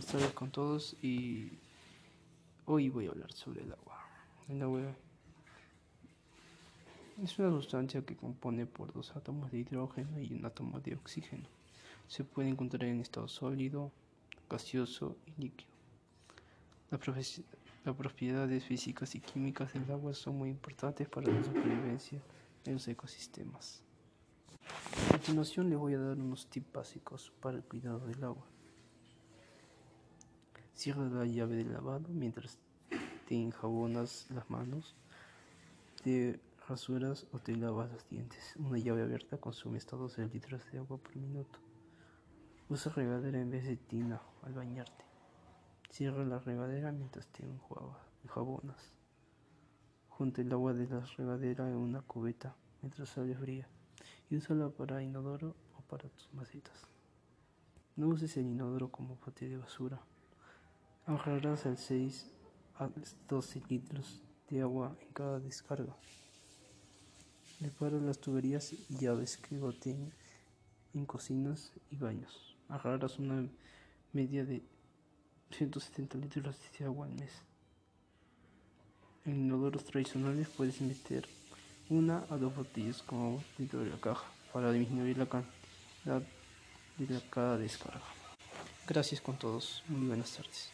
buenas tardes con todos y hoy voy a hablar sobre el agua. El agua es una sustancia que compone por dos átomos de hidrógeno y un átomo de oxígeno. Se puede encontrar en estado sólido, gaseoso y líquido. Las propiedades físicas y químicas del agua son muy importantes para la supervivencia en los ecosistemas. A continuación les voy a dar unos tips básicos para el cuidado del agua. Cierra la llave del lavado mientras te enjabonas las manos, te rasuras o te lavas los dientes. Una llave abierta consume hasta 12 litros de agua por minuto. Usa regadera en vez de tina al bañarte. Cierra la regadera mientras te enjabonas. Junta el agua de la regadera en una cubeta mientras sale fría y úsala para inodoro o para tus macetas. No uses el inodoro como bote de basura. Ahorrarás el 6 a 12 litros de agua en cada descarga. Repara las tuberías y llaves que goteen en cocinas y baños. Ahorrarás una media de 170 litros de agua al mes. En inodoros tradicionales puedes meter una a dos botellas como dentro de la caja para disminuir la cantidad de cada descarga. Gracias con todos. Muy buenas tardes.